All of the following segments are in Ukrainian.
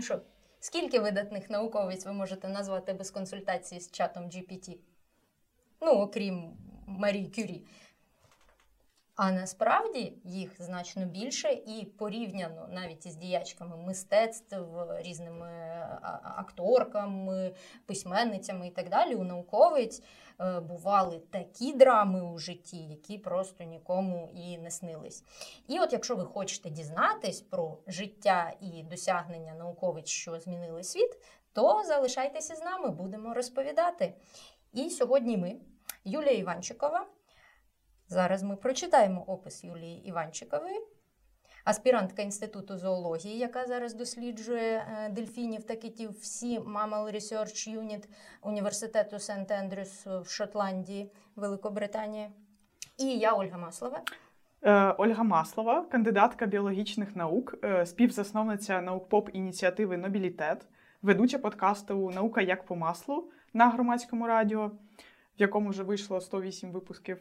Ну що, скільки видатних науковиць ви можете назвати без консультації з чатом GPT? Ну, окрім Марії Кюрі. А насправді їх значно більше, і порівняно навіть із діячками мистецтв, різними акторками, письменницями і так далі, у науковиць е, бували такі драми у житті, які просто нікому і не снились. І от якщо ви хочете дізнатись про життя і досягнення науковиць, що змінили світ, то залишайтеся з нами, будемо розповідати. І сьогодні ми, Юлія Іванчикова. Зараз ми прочитаємо опис Юлії Іванчикової, аспірантка Інституту зоології, яка зараз досліджує е, дельфінів та китів всі Mammal Research Unit університету Сент Ендрюс в Шотландії, Великобританії. І я Ольга Маслова. Е, Ольга Маслова, кандидатка біологічних наук, е, співзасновниця наукпоп ініціативи Нобілітет, ведуча подкасту Наука як по маслу на громадському радіо, в якому вже вийшло 108 випусків.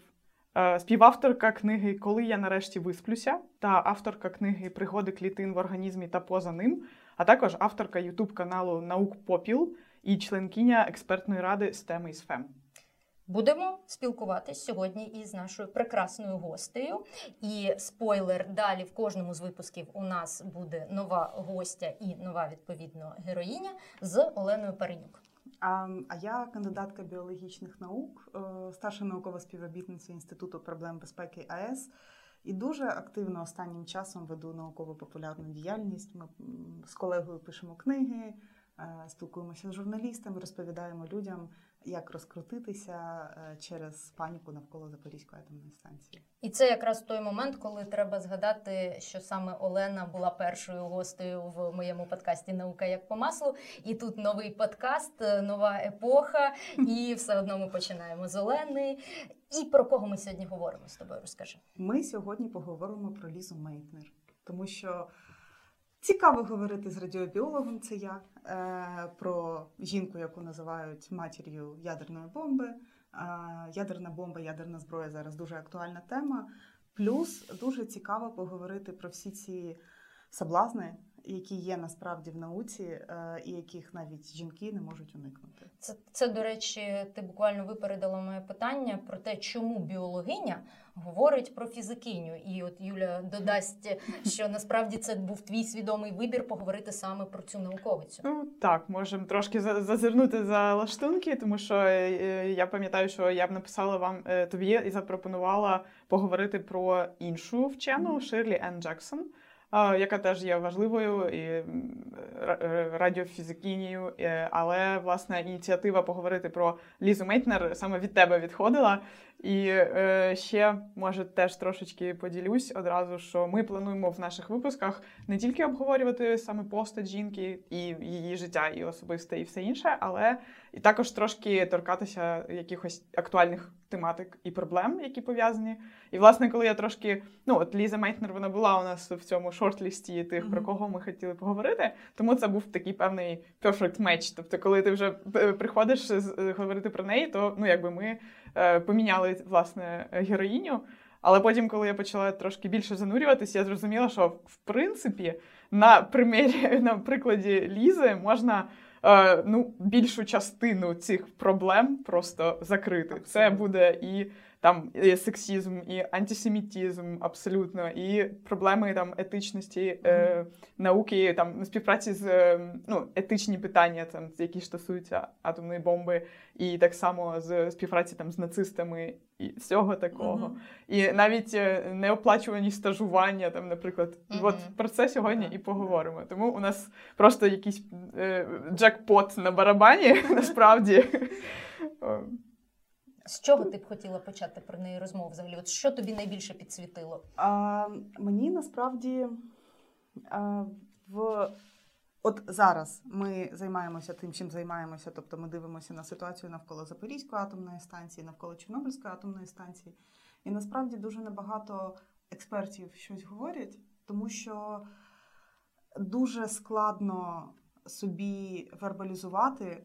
Е, співавторка книги Коли я нарешті висплюся та авторка книги Пригоди клітин в організмі та поза ним, а також авторка ютуб каналу Наук Попіл і членкиня експертної ради з теми із ФЕМ. Будемо спілкуватись сьогодні із нашою прекрасною гостею. І спойлер, далі в кожному з випусків у нас буде нова гостя і нова відповідно героїня з Оленою Паренюк. А я кандидатка біологічних наук, е, старша наукова співробітниця Інституту проблем безпеки АЕС. І дуже активно останнім часом веду науково-популярну діяльність. Ми з колегою пишемо книги, е, спілкуємося з журналістами, розповідаємо людям, як розкрутитися е, через паніку навколо Запорізької атомної станції. І це якраз той момент, коли треба згадати, що саме Олена була першою гостею в моєму подкасті Наука як по маслу. І тут новий подкаст, е, нова епоха, і все одно ми починаємо з Олени. І про кого ми сьогодні говоримо з тобою? Розкажи. Ми сьогодні поговоримо про Лізу Мейтнер, тому що. Цікаво говорити з радіобіологом, це я, е, про жінку, яку називають матір'ю ядерної бомби. Е, ядерна бомба, ядерна зброя зараз дуже актуальна тема. Плюс дуже цікаво поговорити про всі ці соблазни, які є насправді в науці, е, і яких навіть жінки не можуть уникнути. Це, це до речі, ти буквально випередила моє питання про те, чому біологиня говорить про фізикиню. І от Юля додасть, що насправді це був твій свідомий вибір поговорити саме про цю науковицю. Ну так, можемо трошки зазирнути за лаштунки, тому що е, е, я пам'ятаю, що я б написала вам тобі і запропонувала поговорити про іншу вчену Ширлі Енн Джексон яка теж є важливою і радіофізикінію, але власне ініціатива поговорити про Лізу Мейтнер саме від тебе відходила. І е, ще може теж трошечки поділюсь одразу, що ми плануємо в наших випусках не тільки обговорювати саме постать жінки і її життя, і особисте, і все інше, але і також трошки торкатися якихось актуальних тематик і проблем, які пов'язані. І, власне, коли я трошки, ну от Ліза Мейтнер, вона була у нас в цьому шорт-лісті тих, mm-hmm. про кого ми хотіли поговорити. Тому це був такий певний perfect match. Тобто, коли ти вже е, приходиш говорити про неї, то ну якби ми е, поміняли власне героїню. Але потім, коли я почала трошки більше занурюватися, я зрозуміла, що в принципі на примірі, на прикладі Лізи можна е, ну, більшу частину цих проблем просто закрити. Це буде і там і сексізм, і антисемітізм, абсолютно, і проблеми там етичності е, науки, там співпраці з е, ну, етичні питання, там які стосуються атомної бомби, і так само з співпраці там з нацистами і всього такого. Uh-huh. І навіть е, неоплачувані стажування, там, наприклад, uh-huh. от про це сьогодні uh-huh. і поговоримо. Тому у нас просто якийсь е, джекпот на барабані насправді. З чого ти б хотіла почати про неї розмову взагалі? От Що тобі найбільше підсвітило? А, Мені насправді а, в от зараз ми займаємося тим, чим займаємося. Тобто ми дивимося на ситуацію навколо Запорізької атомної станції, навколо Чорнобильської атомної станції. І насправді дуже небагато експертів щось говорять, тому що дуже складно собі вербалізувати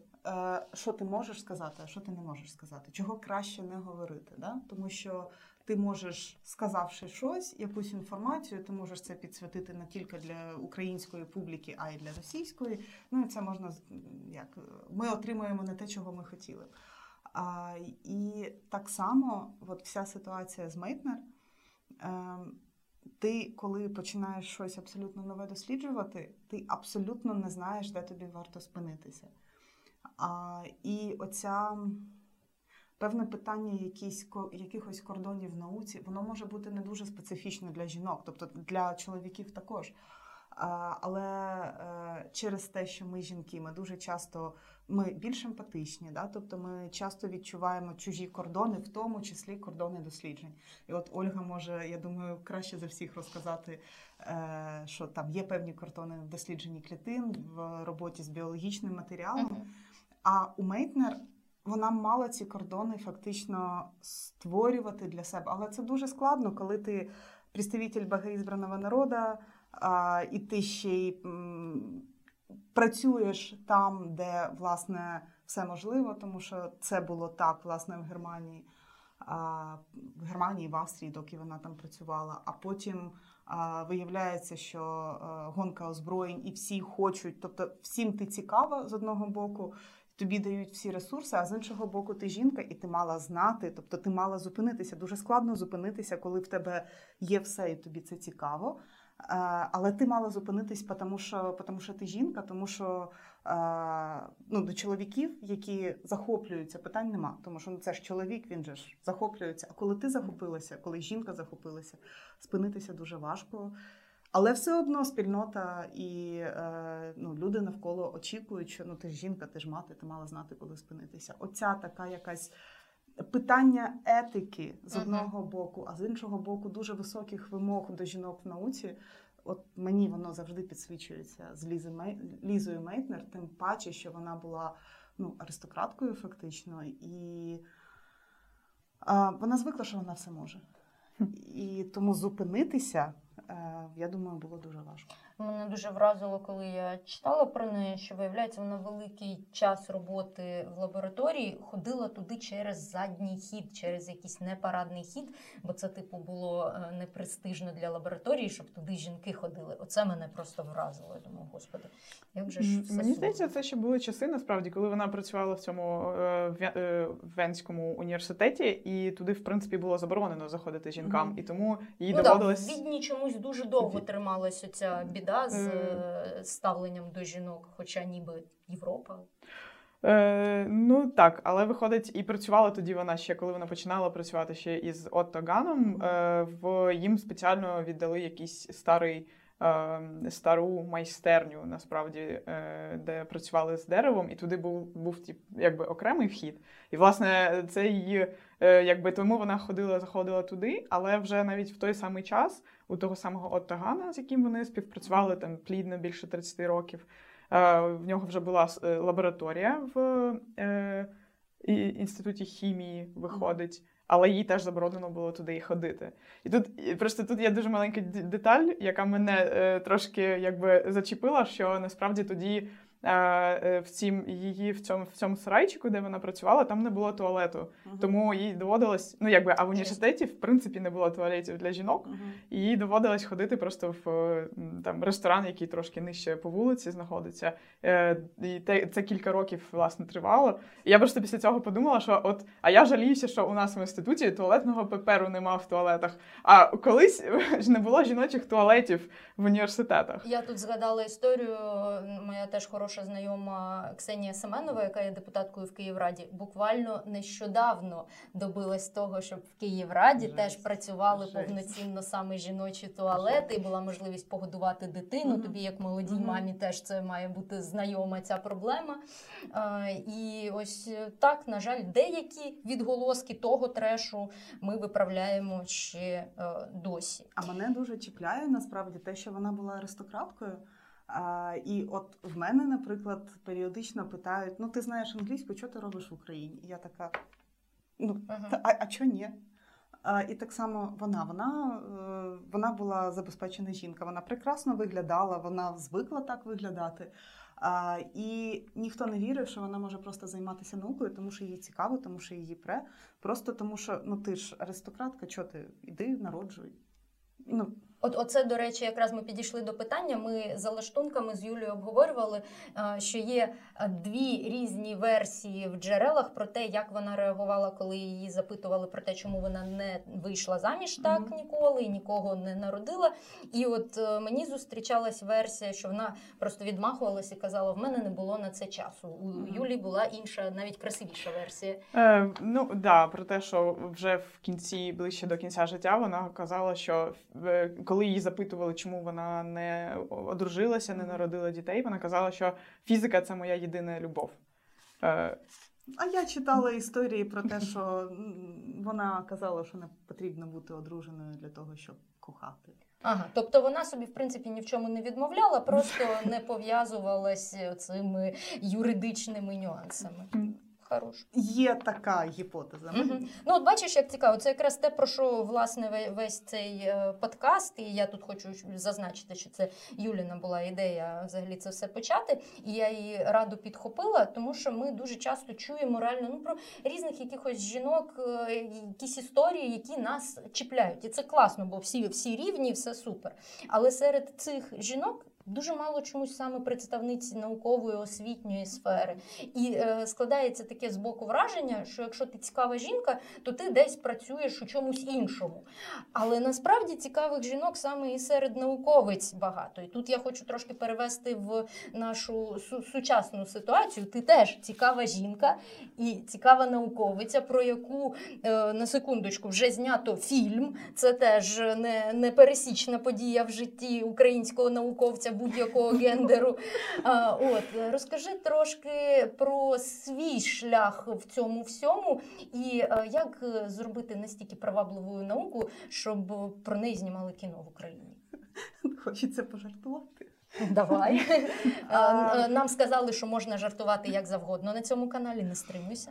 що ти можеш сказати, а що ти не можеш сказати, чого краще не говорити. Да? Тому що ти можеш, сказавши щось, якусь інформацію, ти можеш це підсвятити не тільки для української публіки, а й для російської. Ну це можна як ми отримуємо не те, чого ми хотіли. А, І так само, от вся ситуація з Мейтнер. Е, ти, коли починаєш щось абсолютно нове досліджувати, ти абсолютно не знаєш, де тобі варто спинитися. А, І оця певне питання якісь, якихось кордонів в науці, воно може бути не дуже специфічне для жінок, тобто для чоловіків також. Але е, через те, що ми жінки, ми дуже часто ми більш емпатичні, да? тобто ми часто відчуваємо чужі кордони, в тому числі кордони досліджень. І от Ольга може, я думаю, краще за всіх розказати, е, що там є певні кордони в дослідженні клітин, в роботі з біологічним матеріалом. А у Мейтнер вона мала ці кордони фактично створювати для себе. Але це дуже складно, коли ти представитель богоізбраного народу, а, і ти ще й працюєш там, де власне все можливо, тому що це було так, власне, в Германії. В Германії, в Австрії, доки вона там працювала. А потім виявляється, що а, гонка озброєнь і всі хочуть, тобто всім ти цікава з одного боку, тобі дають всі ресурси, а з іншого боку, ти жінка, і ти мала знати, тобто ти мала зупинитися. Дуже складно зупинитися, коли в тебе є все, і тобі це цікаво. Е, але ти мала зупинитись, тому що тому що ти жінка, тому що е, ну, до чоловіків, які захоплюються, питань нема. Тому що ну, це ж чоловік, він же ж захоплюється. А коли ти захопилася, коли жінка захопилася, спинитися дуже важко. Але все одно спільнота і е, ну, люди навколо очікують, що ну ти ж жінка, ти ж мати, ти мала знати, коли спинитися. Оця така якась питання етики з одного uh-huh. боку, а з іншого боку, дуже високих вимог до жінок в науці. От мені воно завжди підсвічується з Лізи Мей... Лізою Мейтнер, тим паче, що вона була ну, аристократкою, фактично, і а, вона звикла, що вона все може. І тому зупинитися, я думаю, було дуже важко. Мене дуже вразило, коли я читала про неї, що виявляється, вона великий час роботи в лабораторії ходила туди через задній хід, через якийсь непарадний хід, бо це, типу, було е, непрестижно для лабораторії, щоб туди жінки ходили. Оце мене просто вразило. Я думаю, господи, як же ж все мені здається, це ще були часи, насправді, коли вона працювала в цьому е, е, Венському університеті, і туди, в принципі, було заборонено заходити жінкам, mm-hmm. і тому їй ну, доводилось... В Відні чомусь дуже довго трималася ця біда да, з е, ставленням до жінок, хоча ніби Європа. Е, Ну так, але виходить, і працювала тоді вона ще, коли вона починала працювати ще із Отто Ганом, е, в їм спеціально віддали якийсь старий. Е, стару майстерню, насправді, е, де працювали з деревом, і туди був був тип, якби окремий вхід. І, власне, це її, е, якби тому вона ходила, заходила туди, але вже навіть в той самий час у того самого Оттагана, з яким вони співпрацювали там плідно більше 30 років. В нього вже була лабораторія в інституті хімії, виходить але їй теж заборонено було туди ходити. І тут просто тут є дуже маленька деталь, яка мене е, трошки якби зачепила, що насправді тоді в цім її в цьому в цьому сарайчику, де вона працювала, там не було туалету. Uh-huh. Тому їй доводилось, ну якби а в університеті в принципі не було туалетів для жінок, uh-huh. і їй доводилось ходити просто в там ресторан, який трошки нижче по вулиці знаходиться. Е, і те це кілька років власне тривало. І я просто після цього подумала, що от а я жаліюся, що у нас в інституті туалетного паперу нема в туалетах. А колись ж не було жіночих туалетів в університетах. Я тут згадала історію. Моя теж хороша хороша знайома Ксенія Семенова, яка є депутаткою в Київраді, буквально нещодавно добилась того, щоб в Київраді Жесть. теж працювали Жесть. повноцінно саме жіночі туалети. і Була можливість погодувати дитину. mm Тобі, як молодій mm мамі, теж це має бути знайома ця проблема. А, І ось так, на жаль, деякі відголоски того трешу ми виправляємо ще е, досі. А мене дуже чіпляє насправді те, що вона була аристократкою. А, І от в мене, наприклад, періодично питають: ну, ти знаєш англійську, що ти робиш в Україні? І я така, ну, uh-huh. а а чого ні? А, І так само вона, вона вона була забезпечена жінка, вона прекрасно виглядала, вона звикла так виглядати. А, І ніхто не вірив, що вона може просто займатися наукою, тому що їй цікаво, тому що її пре. Просто тому що ну ти ж аристократка, що ти іди, народжуй. Ну, От оце, до речі, якраз ми підійшли до питання. Ми за лаштунками з Юлією обговорювали, е, що є е, дві різні версії в джерелах про те, як вона реагувала, коли її запитували про те, чому вона не вийшла заміж так ніколи і нікого не народила. І от е, мені зустрічалась версія, що вона просто відмахувалась і казала: в мене не було на це часу. У. Юлії була інша, навіть красивіша версія. Е, ну да, про те, що вже в кінці, ближче до кінця життя, вона казала, що е, коли її запитували, чому вона не одружилася, не народила дітей, вона казала, що фізика це моя єдина любов. Е, А я читала історії про те, що вона казала, що не потрібно бути одруженою для того, щоб кохати. Ага, тобто вона собі в принципі ні в чому не відмовляла, просто не пов'язувалась цими юридичними нюансами. Хорош. Є така гіпотеза. Мгм. Ну, от бачиш, як цікаво, це якраз те, про що власне ве- весь цей е, подкаст. І я тут хочу зазначити, що це Юліна була ідея взагалі це все почати. І я її раду підхопила, тому що ми дуже часто чуємо реально ну про різних якихось жінок, е, якісь історії, які нас чіпляють. І це класно, бо всі, всі рівні, все супер. Але серед цих жінок. Дуже мало чомусь саме представниці наукової освітньої сфери, і е, складається таке з боку враження, що якщо ти цікава жінка, то ти десь працюєш у чомусь іншому. Але насправді цікавих жінок саме і серед науковиць багато. І тут я хочу трошки перевести в нашу су- сучасну ситуацію. Ти теж цікава жінка і цікава науковиця, про яку е, на секундочку вже знято фільм. Це теж не, не пересічна подія в житті українського науковця будь-якого гендеру. От розкажи трошки про свій шлях в цьому всьому, і е, як е, зробити настільки привабливу науку, щоб про неї знімали кіно в Україні. Хочеться пожартувати. Давай А- Е, нам сказали, що можна жартувати як завгодно на цьому каналі. Не стримуйся.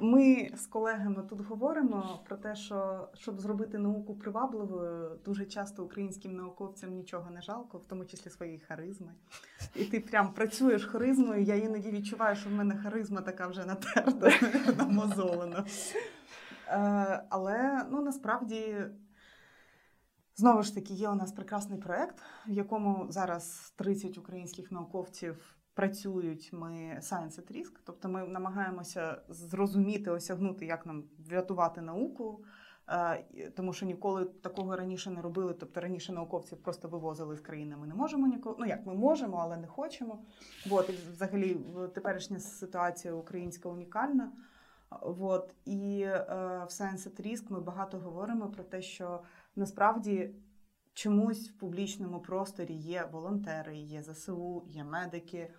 Ми з колегами тут говоримо про те, що щоб зробити науку привабливою, дуже часто українським науковцям нічого не жалко, в тому числі своєї харизми. І ти прям працюєш харизмою. Я іноді відчуваю, що в мене харизма така вже натерта, намозолена. Е, Але ну насправді. Знову ж таки, є у нас прекрасний проект, в якому зараз 30 українських науковців працюють. Ми Science at Risk, тобто ми намагаємося зрозуміти, осягнути, як нам врятувати науку, е, тому що ніколи такого раніше не робили. Тобто раніше науковців просто вивозили з країни. Ми не можемо ніколи. Ну як ми можемо, але не хочемо. От, і взагалі теперішня ситуація українська унікальна. От, і е, в Science at Risk ми багато говоримо про те, що насправді чомусь в публічному просторі є волонтери, є ЗСУ, є медики,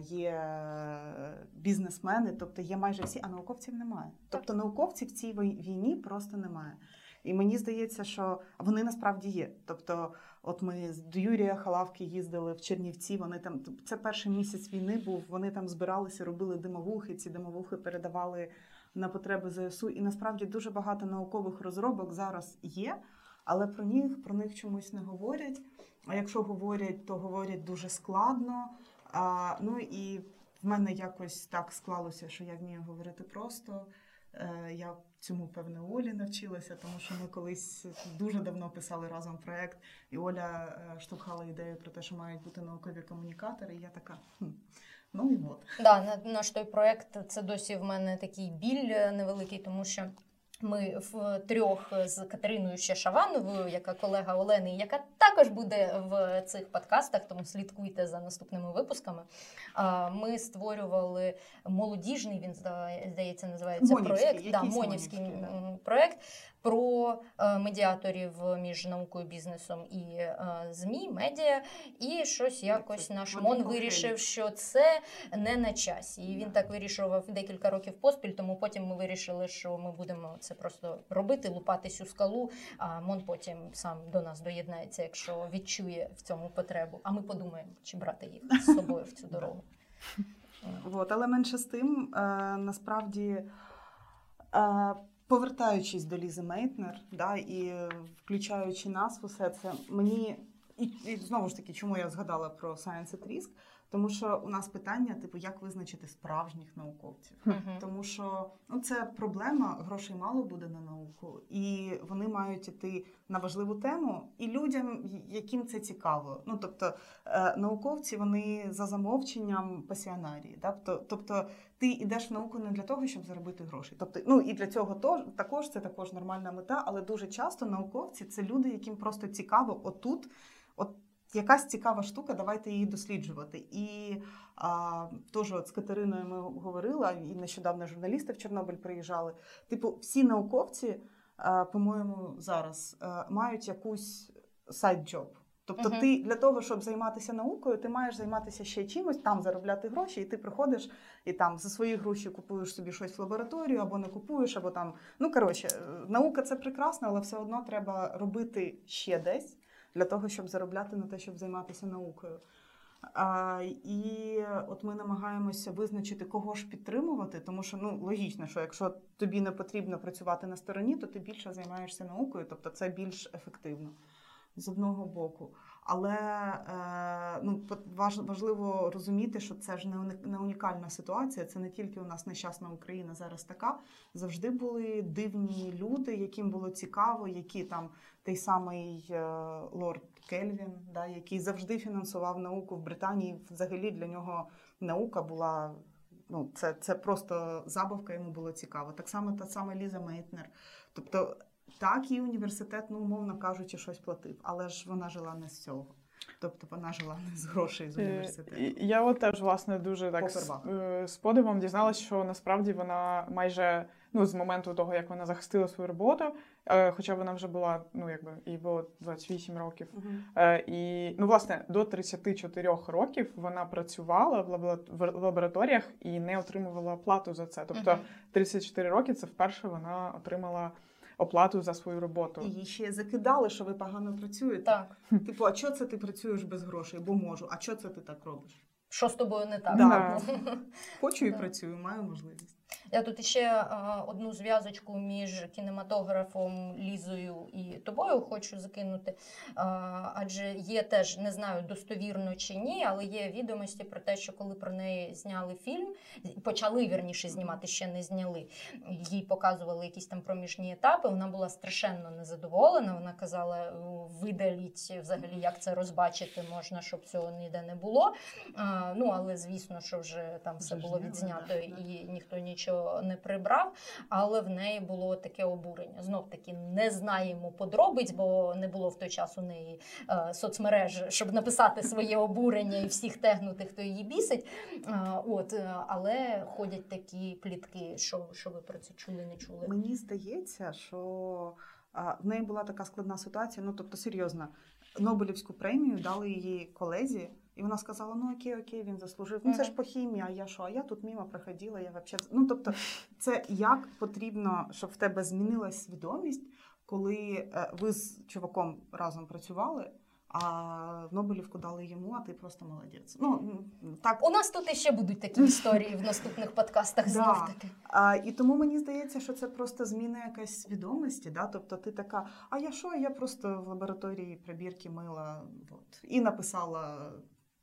є е, бізнесмени, тобто є майже всі, а науковців немає. Тобто науковців в цій війні просто немає. І мені здається, що вони насправді є. Тобто, от ми з Юрія Халавки їздили в Чернівці. Вони там це перший місяць війни був. Вони там збиралися, робили димовухи. Ці димовухи передавали на потреби ЗСУ. І насправді дуже багато наукових розробок зараз є, але про них про них чомусь не говорять. А якщо говорять, то говорять дуже складно. А, ну і в мене якось так склалося, що я вмію говорити просто. Е, Я цьому певне Олі навчилася, тому що ми колись дуже давно писали разом проект, і Оля е, штовхала ідею про те, що мають бути наукові комунікатори. І я така, хм, ну і от. Да, наш той проект це досі в мене такий біль е, невеликий, тому що. Ми в трьох з Катериною ще Шавановою, яка колега Олени, яка також буде в цих подкастах, тому слідкуйте за наступними випусками. Ми створювали молодіжний, він здається, називається Монівський, проєкт. Да, Монівський Монівський, да. проєкт про е, медіаторів між наукою, бізнесом і е, ЗМІ, медіа. І щось якось наш МОН вирішив, що це не на часі. І він так вирішував декілька років поспіль. Тому потім ми вирішили, що ми будемо це просто робити, лупатись у скалу. А МОН потім сам до нас доєднається, якщо відчує в цьому потребу. А ми подумаємо, чи брати їх з собою в цю дорогу. От, але менше з тим, е, насправді, повертаючись до Лізи Мейтнер, да, і включаючи нас усе це, мені і, і знову ж таки, чому я згадала про Science at Risk? Тому що у нас питання, типу, як визначити справжніх науковців. Мгм. Тому що ну це проблема, грошей мало буде на науку, і вони мають іти на важливу тему, і людям, яким це цікаво. Ну тобто е, науковці вони за замовченням пасіонарії. Да? Тобто, тобто ти йдеш в науку не для того, щоб заробити гроші. Тобто, ну і для цього тож, також це також нормальна мета, але дуже часто науковці це люди, яким просто цікаво отут. От якась цікава штука, давайте її досліджувати. І а, теж от з Катериною ми говорили, і нещодавно журналісти в Чорнобиль приїжджали. Типу, всі науковці, а, по-моєму, зараз а, мають якусь side job. Тобто, Мгм. ти для того, щоб займатися наукою, ти маєш займатися ще чимось, там заробляти гроші, і ти приходиш і там за свої гроші купуєш собі щось в лабораторію, або не купуєш, або там. Ну коротше, е, наука це прекрасно, але все одно треба робити ще десь для того, щоб заробляти на те, щоб займатися наукою. А, і от ми намагаємося визначити, кого ж підтримувати, тому що ну логічно, що якщо тобі не потрібно працювати на стороні, то ти більше займаєшся наукою, тобто це більш ефективно з одного боку. Але е, ну, важливо розуміти, що це ж не не унікальна ситуація. Це не тільки у нас нещасна Україна зараз така. Завжди були дивні люди, яким було цікаво, які там той самий е, лорд Кельвін, да, який завжди фінансував науку в Британії. Взагалі для нього наука була. Ну, це, це просто забавка, йому було цікаво. Так само та сама Ліза Мейтнер. Тобто, так, і університет, ну, умовно кажучи, щось платив, але ж вона жила не з цього. Тобто вона жила не з грошей з Е, університету. Я от теж власне дуже так з, е, з подивом дізналась, що насправді вона майже ну з моменту того, як вона захистила свою роботу, е, хоча вона вже була, ну якби їй було 28 років. Е, і ну, власне, до 34 років вона працювала в лабораторіях і не отримувала оплату за це. Тобто, 34 роки це вперше вона отримала оплату за свою роботу. Її ще закидали, що ви погано працюєте. Так. Типу, а чого це ти працюєш без грошей? Бо можу. А чого це ти так робиш? Що з тобою не так? Да. Хочу і Да. працюю, маю можливість. Я тут ще е, одну зв'язочку між кінематографом, Лізою і тобою хочу закинути. Е, адже є теж, не знаю, достовірно чи ні, але є відомості про те, що коли про неї зняли фільм, почали вірніше знімати, ще не зняли. Їй показували якісь там проміжні етапи. Вона була страшенно незадоволена. Вона казала: видаліть взагалі, як це розбачити можна, щоб цього ніде не було. Е, ну але звісно, що вже там все було відзнято і ніхто нічого не прибрав. Але в неї було таке обурення. Знов таки не знаємо подробиць, бо не було в той час у неї е, соцмереж, щоб написати своє обурення і всіх тегнути, хто її бісить. Е, от, е, але ходять такі плітки, що, що ви про це чули, не чули. Мені здається, що в неї була така складна ситуація. Ну, тобто, серйозно, Нобелівську премію дали її колезі, і вона сказала: ну окей, окей, він заслужив. Ну це ж по хімії, а я що? А я тут мимо проходила, я вообще. Ну, тобто, це як потрібно, щоб в тебе змінилась свідомість, коли е, ви з чуваком разом працювали. А Нобелівку дали йому, а ти просто молодець. Ну так У нас тут іще будуть такі історії в наступних подкастах. Знов таки. А, і тому мені здається, що це просто зміна якась свідомості. Да? Тобто ти така, а я що? Я просто в лабораторії прибірки мила от, і написала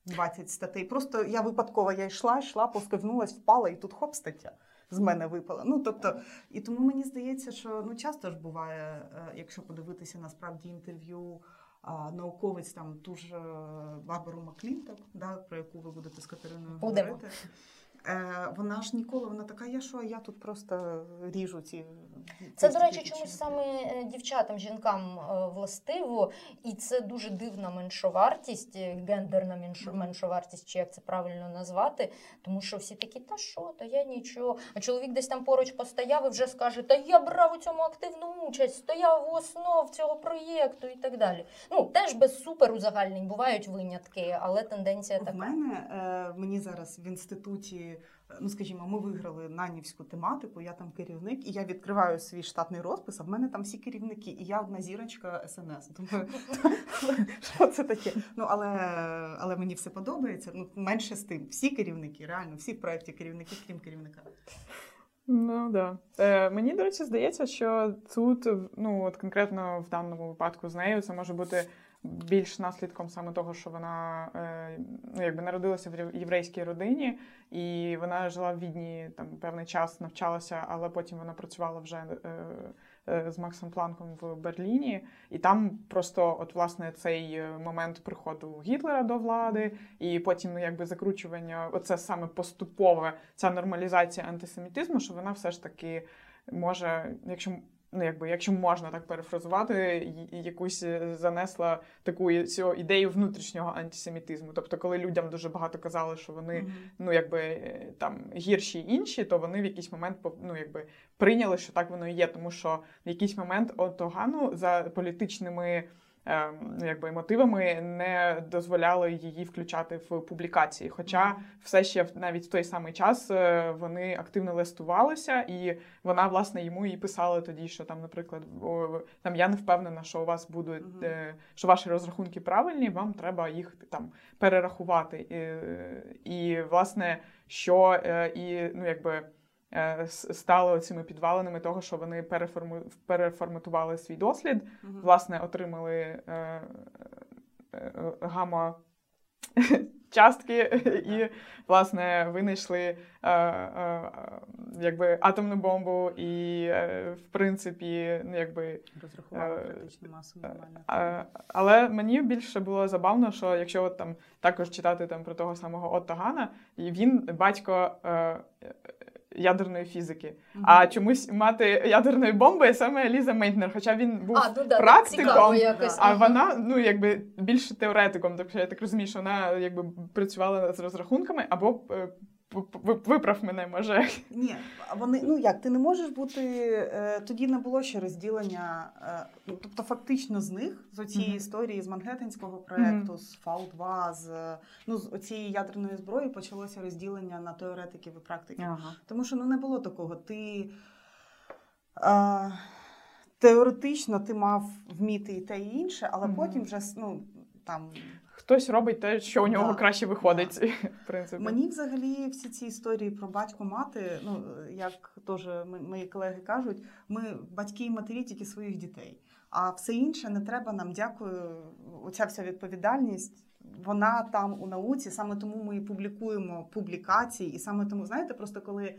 20 статей. Просто я випадково я йшла, йшла, посковнулась, впала, і тут хоп, стаття з мене випала. Ну тобто, і тому мені здається, що ну часто ж буває, е, якщо подивитися насправді інтерв'ю. А, науковець там ту ж е, Барбару Маклінток, да, про яку ви будете з Катериною Будемо. говорити. Е, вона ж ніколи, вона така, я що, я тут просто ріжу ці. Це, до речі, чомусь саме е, дівчатам, жінкам е, властиво, і це дуже дивна меншовартість, е, гендерна меншовартість, чи як це правильно назвати. Тому що всі такі, та що, та я нічого. А чоловік десь там поруч постояв і вже скаже, та я брав у цьому активну участь, стояв у основ цього проєкту і так далі. Ну теж без супер узагальнень бувають винятки, але тенденція така. мене е, мені зараз в інституті, ну скажімо, ми виграли нанівську тематику, я там керівник, і я відкриваю свій штатний розпис, а в мене там всі керівники, і я одна зірочка СНС. Думаю, що це таке? Ну але, але мені все подобається. Ну менше з тим. Всі керівники, реально, всі в проєкті керівники, крім керівника. Ну да. Е, мені, до речі, здається, що тут, ну от конкретно в даному випадку з нею, це може бути більш наслідком саме того, що вона е, ну, якби народилася в єврейській родині, і вона жила в Відні там певний час, навчалася, але потім вона працювала вже е, е, з Максом Планком в Берліні. І там просто, от власне, цей момент приходу Гітлера до влади, і потім ну, якби закручування, оце саме поступове ця нормалізація антисемітизму, що вона все ж таки може, якщо ну якби, якщо можна так перефразувати, якусь е, занесла таку цю ідею внутрішнього антисемітизму. Тобто, коли людям дуже багато казали, що вони mm-hmm. ну якби е, там гірші інші, то вони в якийсь момент ну, якби прийняли, що так воно і є, тому що в якийсь момент Отогану за політичними. Ем, якби мотивами не дозволяли її включати в публікації. Хоча все ще навіть в той самий час е, вони активно листувалися, і вона власне йому і писала тоді, що там, наприклад, там я не впевнена, що у вас будуть uh що ваші розрахунки правильні, вам треба їх там перерахувати. І, і власне, що е, і ну якби. Е, стали цими підвалинами того, що вони переформу... переформатували свій дослід, uh власне, отримали е, е, е гамма частки і, власне, винайшли е, е, якби атомну бомбу і, в принципі, ну, якби розрахували критичну масу нормально. Але мені більше було забавно, що якщо от там також читати там про того самого Отто Гана, і він батько ядерної фізики. Mm-hmm. А чомусь мати ядерної бомби саме Ліза Мейнтнер, хоча він був а, ну, да, практиком, якось. а вона ну якби більше теоретиком. Так що я так розумію, що вона якби працювала з розрахунками або е, Виправ мене, може. Ні, вони ну як ти не можеш бути. Е, тоді не було ще розділення. Е, ну, тобто, фактично з них з оцієї mm-hmm. історії з Мангеттенського проєкту, mm-hmm. з Фау-2, з ну з оцієї ядерної зброї почалося розділення на теоретиків і практиків. Ага. Тому що ну не було такого. Ти е, теоретично ти мав вміти і те і інше, але mm-hmm. потім вже ну там хтось робить те, що у нього да, краще виходить. Да. в принципі. Мені взагалі всі ці історії про батько мати, ну як теж мої колеги кажуть, ми батьки і матері тільки своїх дітей. А все інше не треба нам. Дякую. Оця вся відповідальність. Вона там у науці, саме тому ми і публікуємо публікації, і саме тому, знаєте, просто коли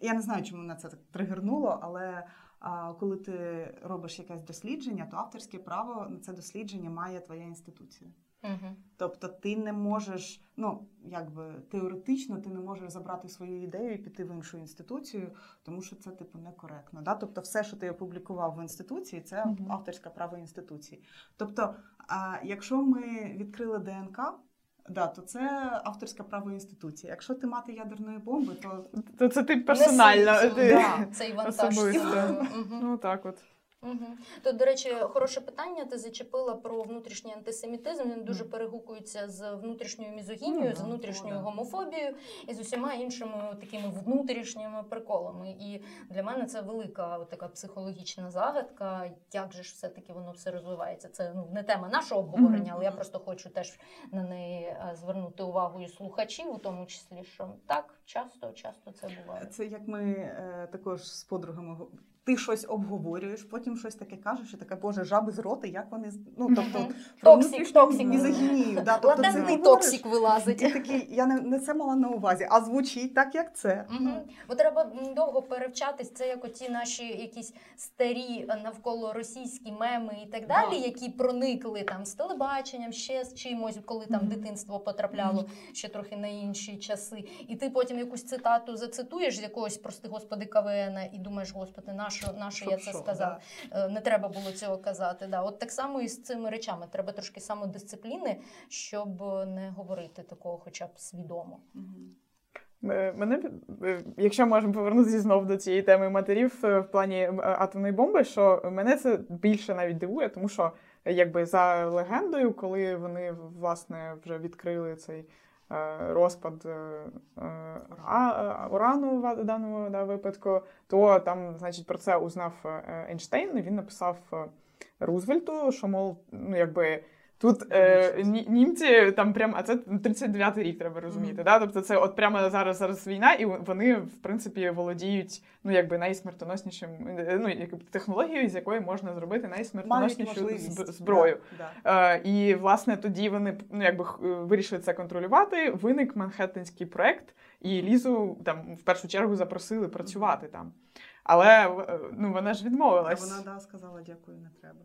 я не знаю, чому на це так тригернуло, але а, коли ти робиш якесь дослідження, то авторське право на це дослідження має твоя інституція. Угу. Тобто ти не можеш, ну якби теоретично ти не можеш забрати свою ідею і піти в іншу інституцію, тому що це типу некоректно. Да? Тобто, все, що ти опублікував в інституції, це угу. авторське право інституції. Тобто, а, якщо ми відкрили ДНК. Да, то це авторське право інституції. Якщо ти мати ядерної бомби, то то це ти персонально ти да. цей вантаж. Ну так от. Угу. Тут, до речі, хороше питання. Ти зачепила про внутрішній антисемітизм. Він дуже перегукується з внутрішньою мізогінією, з внутрішньою гомофобією і з усіма іншими такими внутрішніми приколами. І для мене це велика така психологічна загадка. Як же ж все-таки воно все розвивається? Це ну не тема нашого обговорення, але я просто хочу теж на неї е, звернути увагу і слухачів, у тому числі, що так часто, часто це буває. Це як ми е, також з подругами ти щось обговорюєш, потім щось таке кажеш, і таке, боже, жаби з роти, як вони ну тобто про токсик, токсик. мізогінію. Да, тобто Латентний токсик вилазить. І такий, я не, не це мала на увазі, а звучить так, як це. Угу. Бо треба довго перевчатись. Це як оті наші якісь старі навколо російські меми і так далі, yeah. які проникли там з телебаченням, ще з чимось, коли там mm дитинство потрапляло mm ще трохи на інші часи. І ти потім якусь цитату зацитуєш з якогось, прости господи, КВН, і думаєш, господи, наш що на що я це сказав. Да. Е, не треба було цього казати. Да. От так само і з цими речами. Треба трошки самодисципліни, щоб не говорити такого, хоча б свідомо. Е, мене, е, якщо можемо повернутися знову до цієї теми матерів в плані атомної бомби, що мене це більше навіть дивує, тому що якби за легендою, коли вони власне вже відкрили цей розпад е, е, урану в даному да, випадку, то там, значить, про це узнав Ейнштейн. і Він написав Рузвельту, що мол, ну якби Тут е, німці там прям, а це 39-й рік треба розуміти. Mm-hmm. Да? Тобто це от прямо зараз зараз війна, і вони в принципі володіють ну якби найсмертоноснішим ну технологією, з якої можна зробити найсмертоноснішу зброю. Да, да. Е, І власне тоді вони ну якби вирішили це контролювати. Виник Манхеттенський проект, і Лізу там в першу чергу запросили працювати mm-hmm. там. Але е, ну вона ж відмовилась. Вона да сказала дякую, не треба.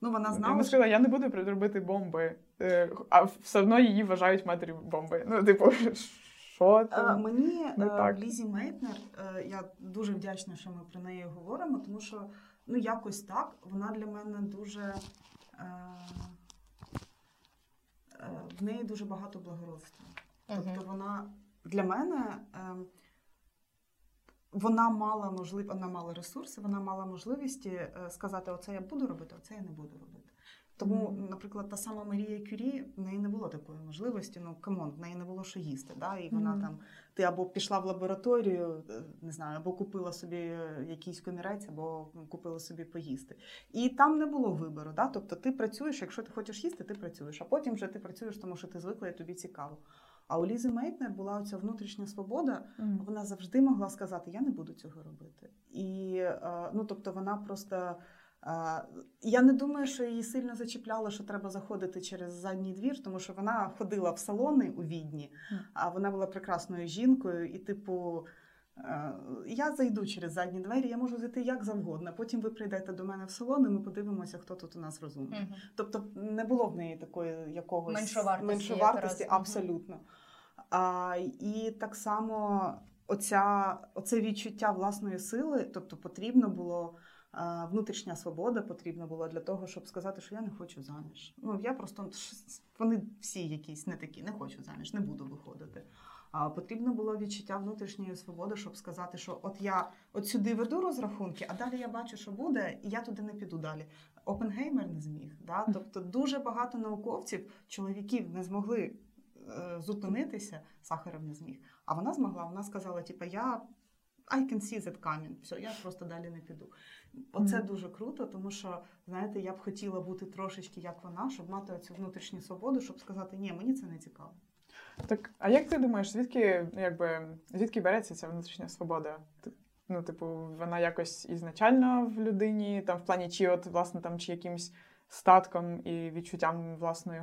Ну, вона знала. Вона сказала, я не буду робити бомби, е, а все одно її вважають матір'ю бомби. Ну, типу, що це? Мені не е, так. Лізі Мейтнер, е, я дуже вдячна, що ми про неї говоримо, тому що ну, якось так, вона для мене дуже. В неї дуже багато благородства. Тобто вона для мене вона мала можливість, вона мала ресурси, вона мала можливість е, сказати: Оце я буду робити, оце я не буду робити. Тому, наприклад, та сама Марія Кюрі, в неї не було такої можливості. Ну come on, в неї не було що їсти. Да? І вона mm-hmm. там ти або пішла в лабораторію, е, не знаю, або купила собі е, якийсь комірець, або купила собі поїсти. І там не було вибору. Да? Тобто ти працюєш, якщо ти хочеш їсти, ти працюєш, а потім вже ти працюєш, тому що ти звикла і тобі цікаво. А у Лізи Мейтнер була ця внутрішня свобода. Mm. Вона завжди могла сказати: Я не буду цього робити. І е, ну, тобто, вона просто. Е, я не думаю, що її сильно зачіпляло, що треба заходити через задній двір, тому що вона ходила в салони у відні, а вона була прекрасною жінкою, і, типу, я зайду через задні двері, я можу зайти як завгодно. Потім ви прийдете до мене в салон, і ми подивимося, хто тут у нас розумний. Mm-hmm. Тобто не було в неї такої якогось меншовартості, меншовартості абсолютно. А, І так само оця, оце відчуття власної сили, тобто потрібно було. Внутрішня свобода потрібна була для того, щоб сказати, що я не хочу заміж. Ну я просто вони всі якісь не такі, не хочу заміж, не буду виходити. Потрібно було відчуття внутрішньої свободи, щоб сказати, що от я от сюди веду розрахунки, а далі я бачу, що буде, і я туди не піду далі. Опенгеймер не зміг. Да? Тобто дуже багато науковців, чоловіків не змогли Е, зупинитися, Сахаров не зміг. А вона змогла, вона сказала: типу, я I can see that coming, все, я просто далі не піду. Оце mm-hmm. дуже круто, тому що, знаєте, я б хотіла бути трошечки як вона, щоб мати цю внутрішню свободу, щоб сказати, ні, мені це не цікаво. Так, а як ти думаєш, звідки якби звідки береться ця внутрішня свобода? Ну, типу, вона якось ізначально в людині, там в плані, чи от власне там чи якимсь статком і відчуттям власної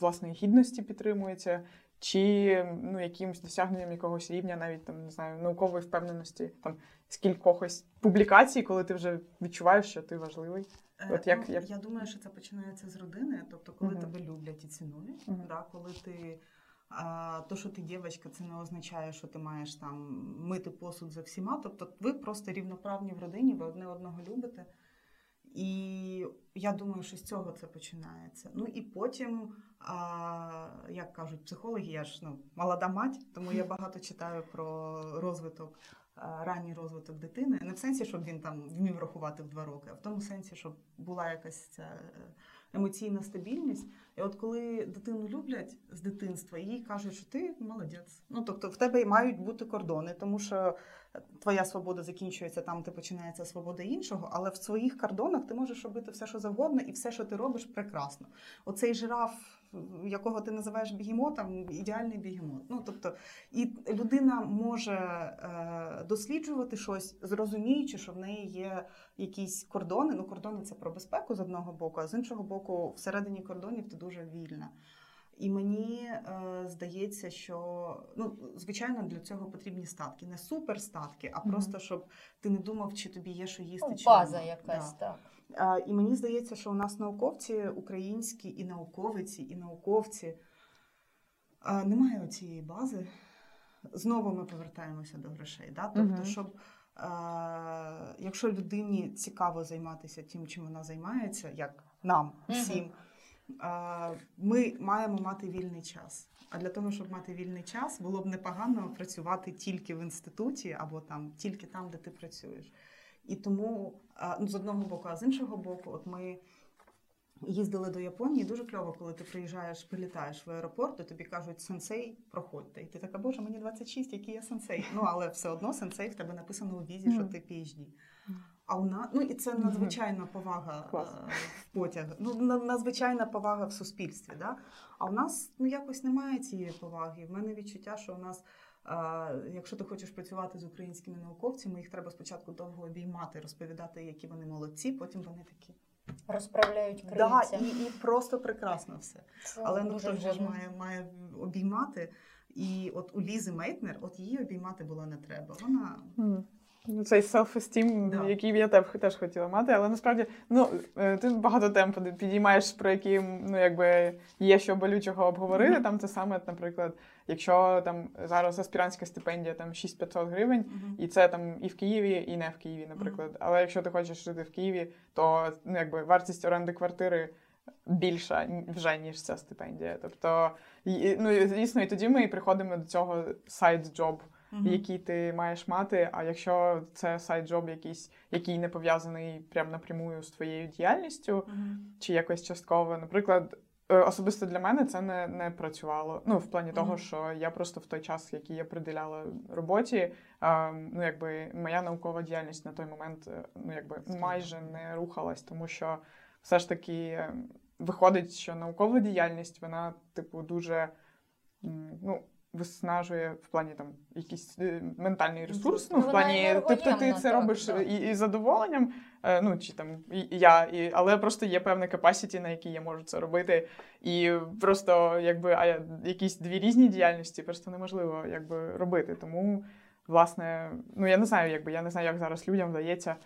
власної гідності підтримується, чи ну, якимось досягненням якогось рівня, навіть там не знаю, наукової впевненості, там з кількохось публікацій, коли ти вже відчуваєш, що ти важливий. Е, От як, ну, як... Я думаю, що це починається з родини, тобто, коли uh-huh. тебе люблять і цінують, uh-huh. да, коли ти. А, То, що ти дівчинка, це не означає, що ти маєш там мити посуд за всіма. Тобто, ви просто рівноправні в родині, ви одне одного любите. І я думаю, що з цього це починається. Ну і потім, а, як кажуть психологи, я ж ну, молода мать, тому я багато читаю про розвиток, ранній розвиток дитини. Не в сенсі, щоб він там вмів рахувати в два роки, а в тому сенсі, щоб була якась ця е, емоційна стабільність. І от коли дитину люблять з дитинства, їй кажуть, що ти молодець. Ну тобто в тебе мають бути кордони, тому що твоя свобода закінчується там, де починається свобода іншого, але в своїх кордонах ти можеш робити все, що завгодно, і все, що ти робиш, прекрасно. Оцей жираф, якого ти називаєш бігемотом, ідеальний бігемот. Ну тобто, і людина може е, досліджувати щось, зрозуміючи, що в неї є якісь кордони. Ну, кордони це про безпеку з одного боку, а з іншого боку, всередині кордонів ти дуже вільна. І мені е, здається, що ну звичайно для цього потрібні статки, не суперстатки, а mm-hmm. просто щоб ти не думав, чи тобі є що їсти, ну, чи база якась да. так. І мені здається, що у нас науковці українські і науковиці, і науковці немає цієї бази. Знову ми повертаємося до грошей. Да? Тобто, mm-hmm. щоб якщо людині цікаво займатися тим, чим вона займається, як нам всім. Mm-hmm ми маємо мати вільний час. А для того, щоб мати вільний час, було б непогано працювати тільки в інституті або там тільки там, де ти працюєш. І тому ну, з одного боку, а з іншого боку, от ми їздили до Японії. Дуже кльово, коли ти приїжджаєш, прилітаєш в аеропорт, то тобі кажуть сенсей, проходьте. І ти така, боже, мені 26, який я сенсей. Ну але все одно сенсей в тебе написано у візі, що ти PhD. А у нас ну і це надзвичайна повага е, в потяг. Ну надзвичайна повага в суспільстві. Да? А у нас ну якось немає цієї поваги. В мене відчуття, що у нас. Якщо ти хочеш працювати з українськими науковцями, їх треба спочатку довго обіймати, розповідати, які вони молодці, потім вони такі. Розправляють Да, і, і просто прекрасно все. Це Але ну дуже вже ж має, має обіймати. І от у Лізи Мейтнер, от її обіймати було не треба. Вона Цей self-esteem, Да. який я теж, теж хотіла мати, але насправді ну, е, ти багато тем підіймаєш, про які ну, якби є що болючого обговорити. Мгм. Там це саме, наприклад, якщо там зараз аспірантська стипендія там 6500 гривень, Мгм. і це там і в Києві, і не в Києві, наприклад. Але якщо ти хочеш жити в Києві, то ну, якби вартість оренди квартири більша вже, ніж ця стипендія. Тобто, і- ну, звісно, і тоді ми приходимо до цього side job, Мгм. який ти маєш мати. А якщо це side job якийсь, який не пов'язаний прям напрямую з твоєю діяльністю, Мгм. чи якось частково, наприклад. е, Особисто для мене це не, не працювало. Ну, в плані того, що я просто в той час, який я приділяла роботі, а, ну якби моя наукова діяльність на той момент е, ну якби майже не рухалась, тому що все ж таки е, виходить, що наукова діяльність вона, типу, дуже ну. Виснажує в плані там якийсь е, ментальний ресурс. Ну, Ну, в плані, тобто ти це так, робиш да. і, і задоволенням, е, ну чи там і, і я, і, але просто є певне capacity, на якій я можу це робити. І просто якби а, якісь дві різні діяльності просто неможливо якби робити. Тому, власне, ну я не знаю, якби я не знаю, як зараз людям вдається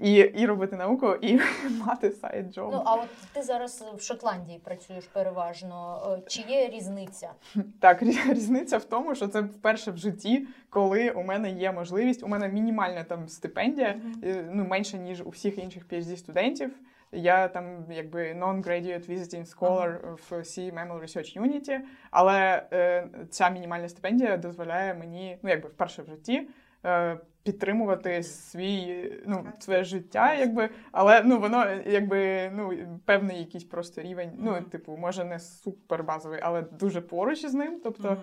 і, і робити науку, і мати сайт джоб. Ну, а от ти зараз в Шотландії працюєш переважно. Е, Чи є різниця? Так, різниця в тому, що це вперше в житті, коли у мене є можливість, у мене мінімальна там стипендія, е, ну менше ніж у всіх інших phd студентів. Я там якби non-graduate visiting scholar в C Mammal Research Unit, але е, ця мінімальна стипендія дозволяє мені, ну якби вперше в житті. Підтримувати свій ну своє життя, якби, але ну воно якби ну певний якийсь просто рівень. Ну, типу, може не супер базовий, але дуже поруч із ним. Тобто,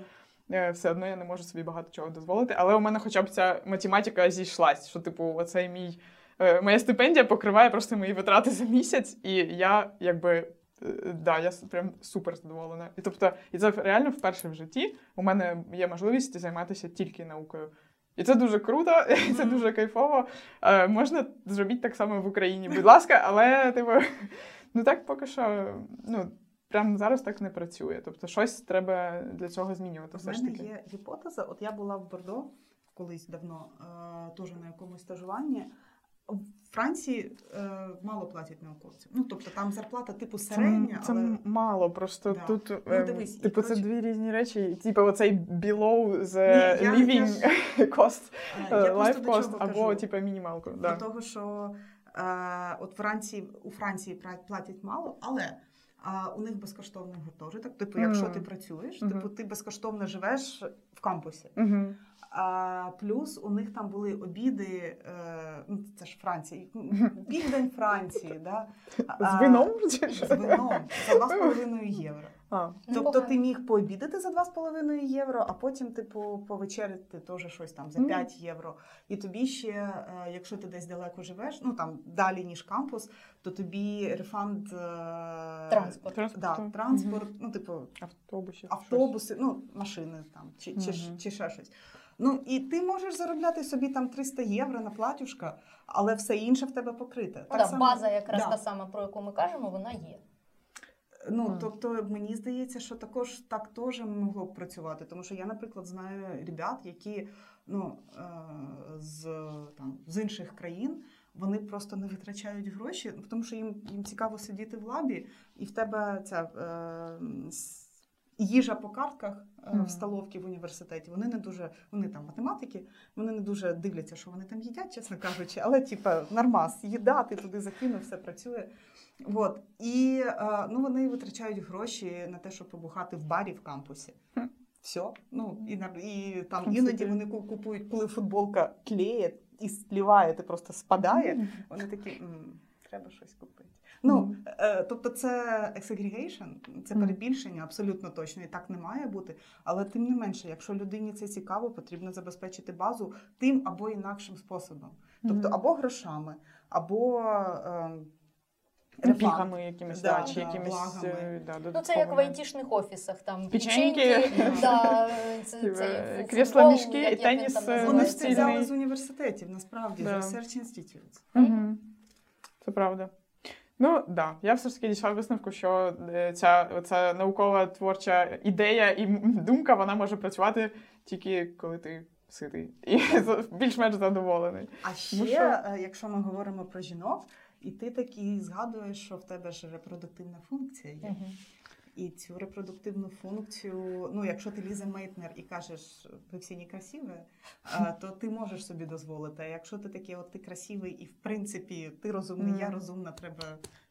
е, все одно я не можу собі багато чого дозволити. Але у мене хоча б ця математика зійшлась, що, типу, оцей мій е, моя стипендія покриває просто мої витрати за місяць, і я якби. е, Да, я прям супер задоволена. І тобто, і це реально вперше в житті у мене є можливість займатися тільки наукою. І це дуже круто, і це дуже кайфово. Е, можна зробити так само в Україні, будь ласка, але типу, ну так поки що, ну прямо зараз так не працює. Тобто, щось треба для цього змінювати. Все ж мене таки. є гіпотеза. От я була в Бордо колись давно, е, теж на якомусь стажуванні. В Франції е, мало платять науковцям. Ну тобто там зарплата типу середня, це але це мало, просто Да. тут Ну, ем, дивись, типу, це коротше- дві різні речі. Типу, оцей below the Ні, я- living cost, е, я е, просто life cost, або типу мінімалку. До Да. того, що е, от Франції, у Франції платять мало, але а, у них безкоштовний гуртожиток. Типу, якщо ти працюєш, типу ти безкоштовно живеш в кампусі. А, плюс у них там були обіди, е, ну це ж Франція, південь Франції, да? З вином? З вином за 2,5 євро. А, Тобто Непогано. ти міг пообідати за 2,5 євро, а потім, типу, повечеряти теж щось там за Мгм. 5 євро. І тобі ще, е, якщо ти десь далеко живеш, ну там далі, ніж кампус, то тобі рефанд е, Транспорт. Транспорт, Да, так. транспорт, ну, типу, автобусів. автобуси, ну, машини там, чи, чи, ж- чи ще щось. Ну, і ти можеш заробляти собі там 300 євро на платюшка, але все інше в тебе покрите. Ну, да, база, якраз да. та сама, про яку ми кажемо, вона є. Ну, Мгм. тобто, мені здається, що також так теж могло б працювати. Тому що я, наприклад, знаю ребят, які ну, е, з, там, з інших країн. Вони просто не витрачають гроші, тому що їм, їм цікаво сидіти в лабі, і в тебе ця е, їжа по картках. В столовці в університеті. Вони не дуже, вони там математики, вони не дуже дивляться, що вони там їдять, чесно кажучи, але типа нормас, їда, ти туди закинув, все працює. От. І е, ну, вони витрачають гроші на те, щоб побухати в барі в кампусі. Все. Ну, і, і там іноді вони купують, коли футболка клеє і спліває, ти просто спадає. Вони такі. «М, треба щось купити. Ну, е, тобто, це segregation, це перебільшення, абсолютно точно, і так не має бути. Але тим не менше, якщо людині це цікаво, потрібно забезпечити базу тим або інакшим способом. Тобто, або грошами, або. Е. Пігами якимись, Да, да, чи якимись е, да, Ну, це як в айтішних офісах, там Печеньки. да, це, це крісла, мішки, теніс, е. Вони ж це взяли з університетів, насправді, з Research Institutes. Угу. Це правда. Ну, так. Да. Я все ж таки дійшла висновку, що е, ця, ця наукова творча ідея і думка вона може працювати тільки коли ти ситий і більш-менш задоволений. А ще, Ну, що? е, якщо ми говоримо про жінок, і ти таки згадуєш, що в тебе ж репродуктивна функція є. Мгм. І цю репродуктивну функцію, ну якщо ти Ліза Мейтнер і кажеш, ви всі некрасиві, е, то ти можеш собі дозволити. А якщо ти такий, от ти красивий, і в принципі ти розумний, Мгм. я розумна, треба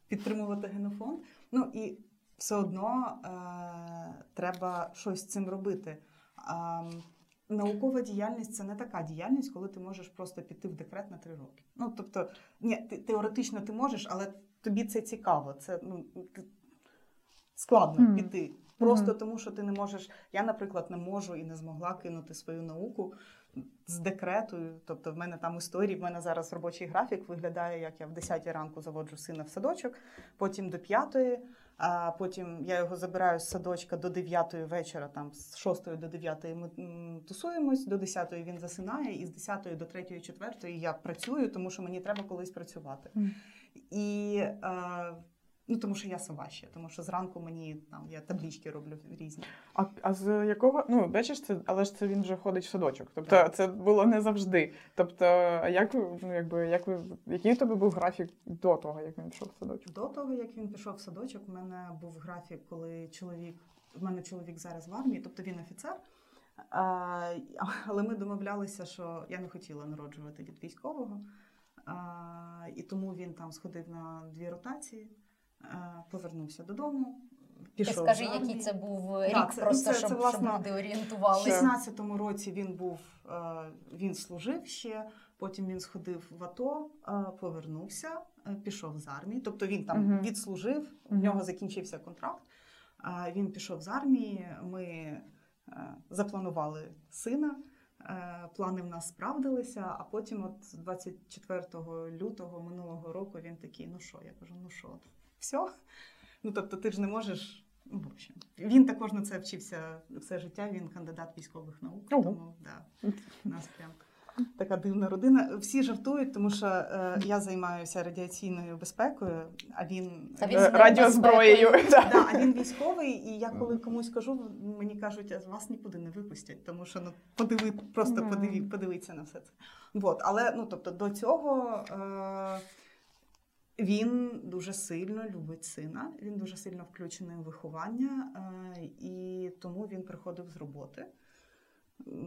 підтримувати генофонд. Ну і все одно е, треба щось з цим робити. А, наукова діяльність це не така діяльність, коли ти можеш просто піти в декрет на три роки. Ну тобто, ні, ти, теоретично ти можеш, але тобі це цікаво. Це ну ти- складно Мгм. піти. Просто Мгм. тому, що ти не можеш. Я, наприклад, не можу і не змогла кинути свою науку з декрету. Тобто, в мене там історії, в мене зараз робочий графік виглядає, як я в 10 ранку заводжу сина в садочок, потім до 5, а потім я його забираю з садочка до 9 вечора, там з 6 до 9 ми тусуємось, до 10 він засинає, і з 10 до 3 4 я працюю, тому що мені треба колись працювати. Мгм. І е, ну, тому що я сова ще, тому що зранку мені там я таблічки роблю різні. А, а з якого, ну, бачиш, це, але ж це він вже ходить в садочок. Тобто Так. це було не завжди. Тобто, а як ну, якби, як ви, який у тебе був графік до того, як він пішов в садочок? До того, як він пішов в садочок, у мене був графік, коли чоловік, в мене чоловік зараз в армії, тобто він офіцер. А, але ми домовлялися, що я не хотіла народжувати від військового. А, і тому він там сходив на дві ротації, повернувся додому. Ти Пішов скажи, який це був рік, це- просто це- щоб, це, власне, щоб люди В орієнтувалися. 16-му році він був, е, він служив ще, потім він сходив в АТО, е, повернувся, е, пішов з армії. Тобто він там Мгм. відслужив, в нього закінчився контракт. а Він пішов з армії. Ми е, запланували сина. Е, Плани в нас справдилися, а потім, от 24 лютого минулого року, він такий: ну що? Я кажу, ну що, все? Ну тобто, ти ж не можеш. Ну, в общем, він також на це вчився все життя. Він кандидат військових наук. Тому да, у нас прям така дивна родина. Всі жартують, тому що е, я займаюся радіаційною безпекою, а він А він Е, Радіозброєю. да. Да, а він військовий, і я коли комусь кажу, мені кажуть, а вас нікуди не випустять, тому що ну подиви, просто Мгм. подиві, подивіться на все це. Вот, але ну тобто до цього е, він дуже сильно любить сина, він дуже сильно включений у виховання, е, і тому він приходив з роботи,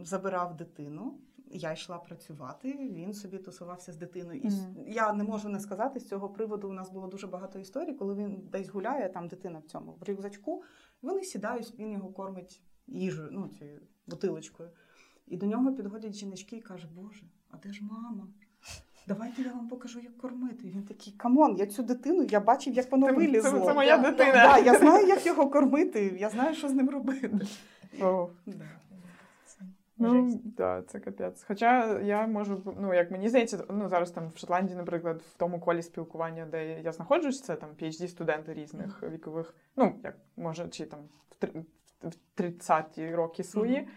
забирав дитину. Я йшла працювати, він собі тусувався з дитиною. І Мгм. я не можу не сказати, з цього приводу у нас було дуже багато історій, коли він десь гуляє, там дитина в цьому в рюкзачку, вони сідають, він його кормить їжею, ну цією бутилочкою. І до нього підходять жіночки і каже: Боже, а де ж мама? Давайте я вам покажу, як кормити. І він такий: come on, я цю дитину, я бачив, як воно вилізло. це, це моя Да, дитина. Да, я знаю, як його кормити, я знаю, що з ним робити. О. Да. Ну, да, це капець. Хоча я можу, ну як мені здається, ну зараз там в Шотландії, наприклад, в тому колі спілкування, де я знаходжусь, це там PhD студенти різних вікових, ну як може, чи там в три- 30-ті роки свої. Мгм.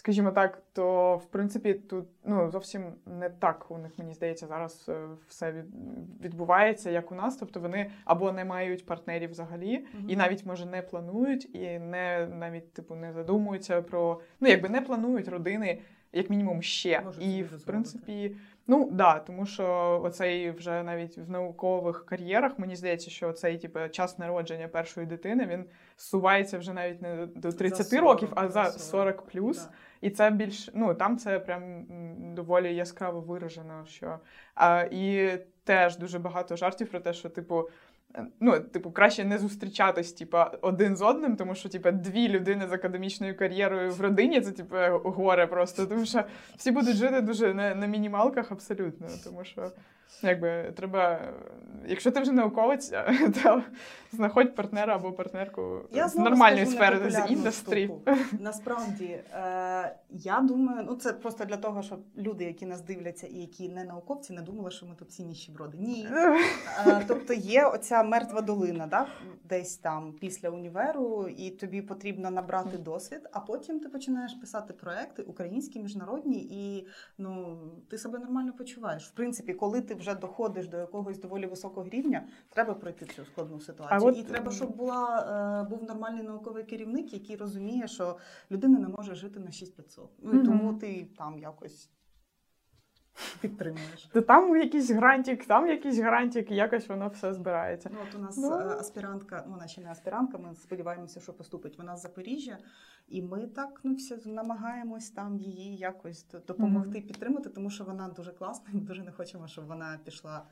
Скажімо так, то в принципі тут ну зовсім не так у них мені здається зараз е, все відбувається, як у нас. Тобто вони або не мають партнерів взагалі, Мгм. і навіть може не планують, і не навіть типу не задумуються про ну якби не планують родини, як мінімум ще. Можуть і в принципі, ну да, тому що оцей вже навіть в наукових кар'єрах мені здається, що цей типу час народження першої дитини він сувається вже навіть не до 30 40, років, а за за 40 плюс. Да. І це більш ну там це прям доволі яскраво виражено. Що а, і теж дуже багато жартів про те, що типу. Ну, типу, краще не зустрічатись, типа, один з одним, тому що типа дві людини з академічною кар'єрою в родині це типу горе просто. Тому що всі будуть жити дуже на, на мінімалках абсолютно. Тому що якби треба, якщо ти вже науковець, то знаходь партнера або партнерку Я з нормальної сфери з непопулярну індустрі. штуку. Насправді, е, я думаю, ну це просто для того, щоб люди, які нас дивляться і які не науковці, не думали, що ми тут всі ніщеброди. Ні. Е, тобто є оця мертва долина, да? десь там після універу, і тобі потрібно набрати досвід, а потім ти починаєш писати проекти українські, міжнародні, і ну ти себе нормально почуваєш. В принципі, коли ти вже доходиш до якогось доволі високого рівня, треба пройти цю складну ситуацію. от, і треба, щоб була е, був нормальний науковий керівник, який розуміє, що людина не може жити на 6500. Ну і тому ти там якось підтримуєш. То там якийсь грантик, там якийсь грантик, і якось воно все збирається. Ну, от у нас Ну. е, аспірантка, ну вона ще не аспірантка, ми сподіваємося, що поступить. Вона з Запоріжжя, і ми так ну все намагаємось там її якось допомогти, підтримати, тому що вона дуже класна, і ми дуже не хочемо, щоб вона пішла.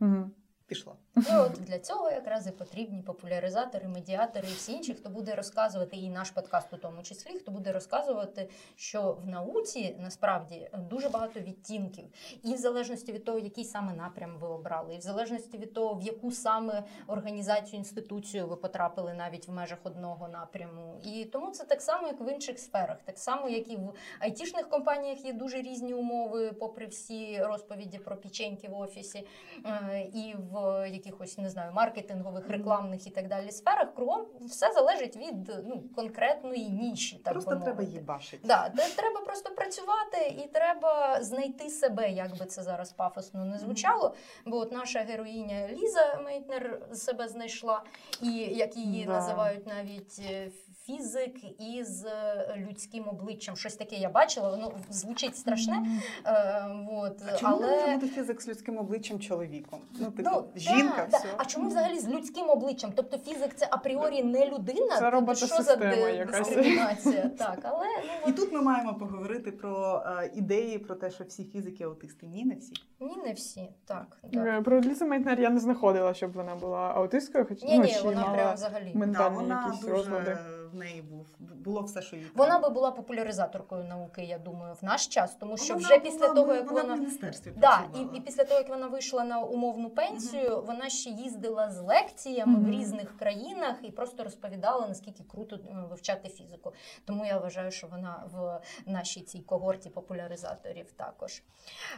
Угу. Пішла. Ну, от для цього якраз і потрібні популяризатори, медіатори і всі інші, хто буде розказувати, і наш подкаст у тому числі, хто буде розказувати, що в науці насправді дуже багато відтінків, і в залежності від того, який саме напрям ви обрали, і в залежності від того, в яку саме організацію, інституцію ви потрапили навіть в межах одного напряму. І тому це так само, як в інших сферах, так само, як і в айтішних компаніях є дуже різні умови, попри всі розповіді про печеньки в офісі. Е, і в якихось не знаю маркетингових, рекламних і так далі сферах кругом все залежить від ну конкретної ніші. Так Просто треба мовити. їбашити. Да, треба просто працювати і треба знайти себе, як би це зараз пафосно не звучало. Бо от наша героїня Ліза Мейтнер себе знайшла, і як її Да. називають навіть е, фізик із е, людським обличчям. Щось таке я бачила, воно звучить страшне. Е, от, А чому не може але... бути фізик з людським обличчям чоловіком? Ну, типу, Ну, жінка, да, все. да. А чому взагалі з людським обличчям? Тобто фізик це апріорі не людина? Це Тобто, що за дискримінація? Так, але ну І тут ми маємо поговорити про е, ідеї про те, що всі фізики аутисти. Ні, не всі. ні, не всі. Так, да. Про Лізу Мейтнер я не знаходила, щоб вона була аутисткою, хоч Ні, ну, ні, чи вона мала прям взагалі. Да, ментальні вона якісь дуже розлади. В неї був було все, що їй Вона би була популяризаторкою науки, я думаю, в наш час, тому що Вона вже була після того, як вона вона в міністерстві Да, і, і після того, як вона вийшла на умовну пенсію, вона ще їздила з лекціями в різних країнах і просто розповідала, наскільки круто е, вивчати фізику. Тому я вважаю, що вона в нашій цій когорті популяризаторів також.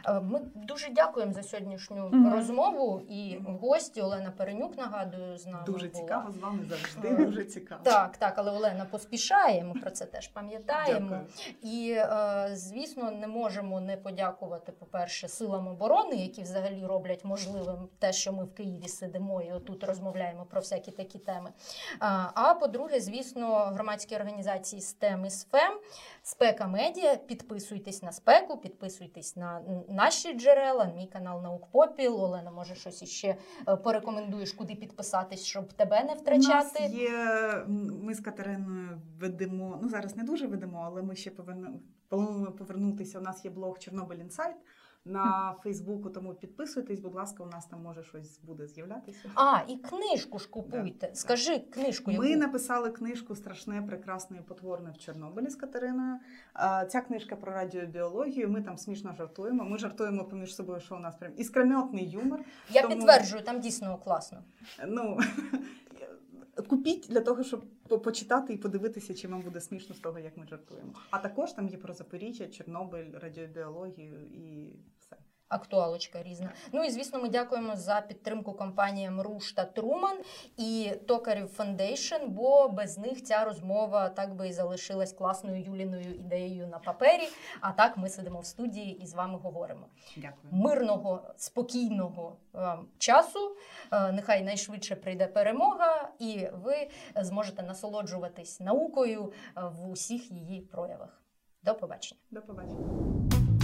Е, Ми дуже дякуємо за сьогоднішню Мгм. розмову і гості Олена Перенюк, нагадую, з нами Дуже була. цікаво з вами завжди. Е, Дуже цікаво. Так, так, але Олена поспішає. Ми про це теж пам'ятаємо. Дякую. І, е, звісно, не можемо не подякувати, по-перше, силам оборони, які взагалі роблять можливим те, що ми в Києві сидимо і отут розмовляємо про всякі такі теми. А, по-друге, звісно, громадські організації СТЕМ і SFEM, Спека Медіа. Підписуйтесь на спеку, підписуйтесь на наші джерела, мій канал Наук Попіл. Олена, може, щось іще е, порекомендуєш, куди підписатись, щоб тебе не У втрачати. нас є, ми з Катериною ведемо, ну зараз не дуже ведемо, але ми ще поверну, повернутися. У нас є блог Чорнобиль Інсайт на Фейсбуку, тому підписуйтесь, будь ласка, у нас там може щось буде з'являтися. А, і книжку ж купуйте. Да. Скажи книжку. Ми написали книжку Страшне, прекрасне і потворне в Чорнобилі з Катериною. Ця книжка про радіобіологію. Ми там смішно жартуємо. Ми жартуємо поміж собою, що у нас прям іскрометний юмор. Я тому- підтверджую, там дійсно класно. Ну купіть для того, щоб почитати і подивитися, чи вам буде смішно з того, як ми жартуємо. А також там є про Запоріжжя, Чорнобиль, радіобіологію і. Актуалочка різна. Ну і звісно, ми дякуємо за підтримку компаніям Руш та Труман і Tokarev Foundation, бо без них ця розмова так би і залишилась класною Юліною ідеєю на папері. А так ми сидимо в студії і з вами говоримо. Дякую. Мирного, спокійного вам часу. Е, Нехай найшвидше прийде перемога, і ви зможете насолоджуватись наукою е, в усіх її проявах. До побачення. До побачення.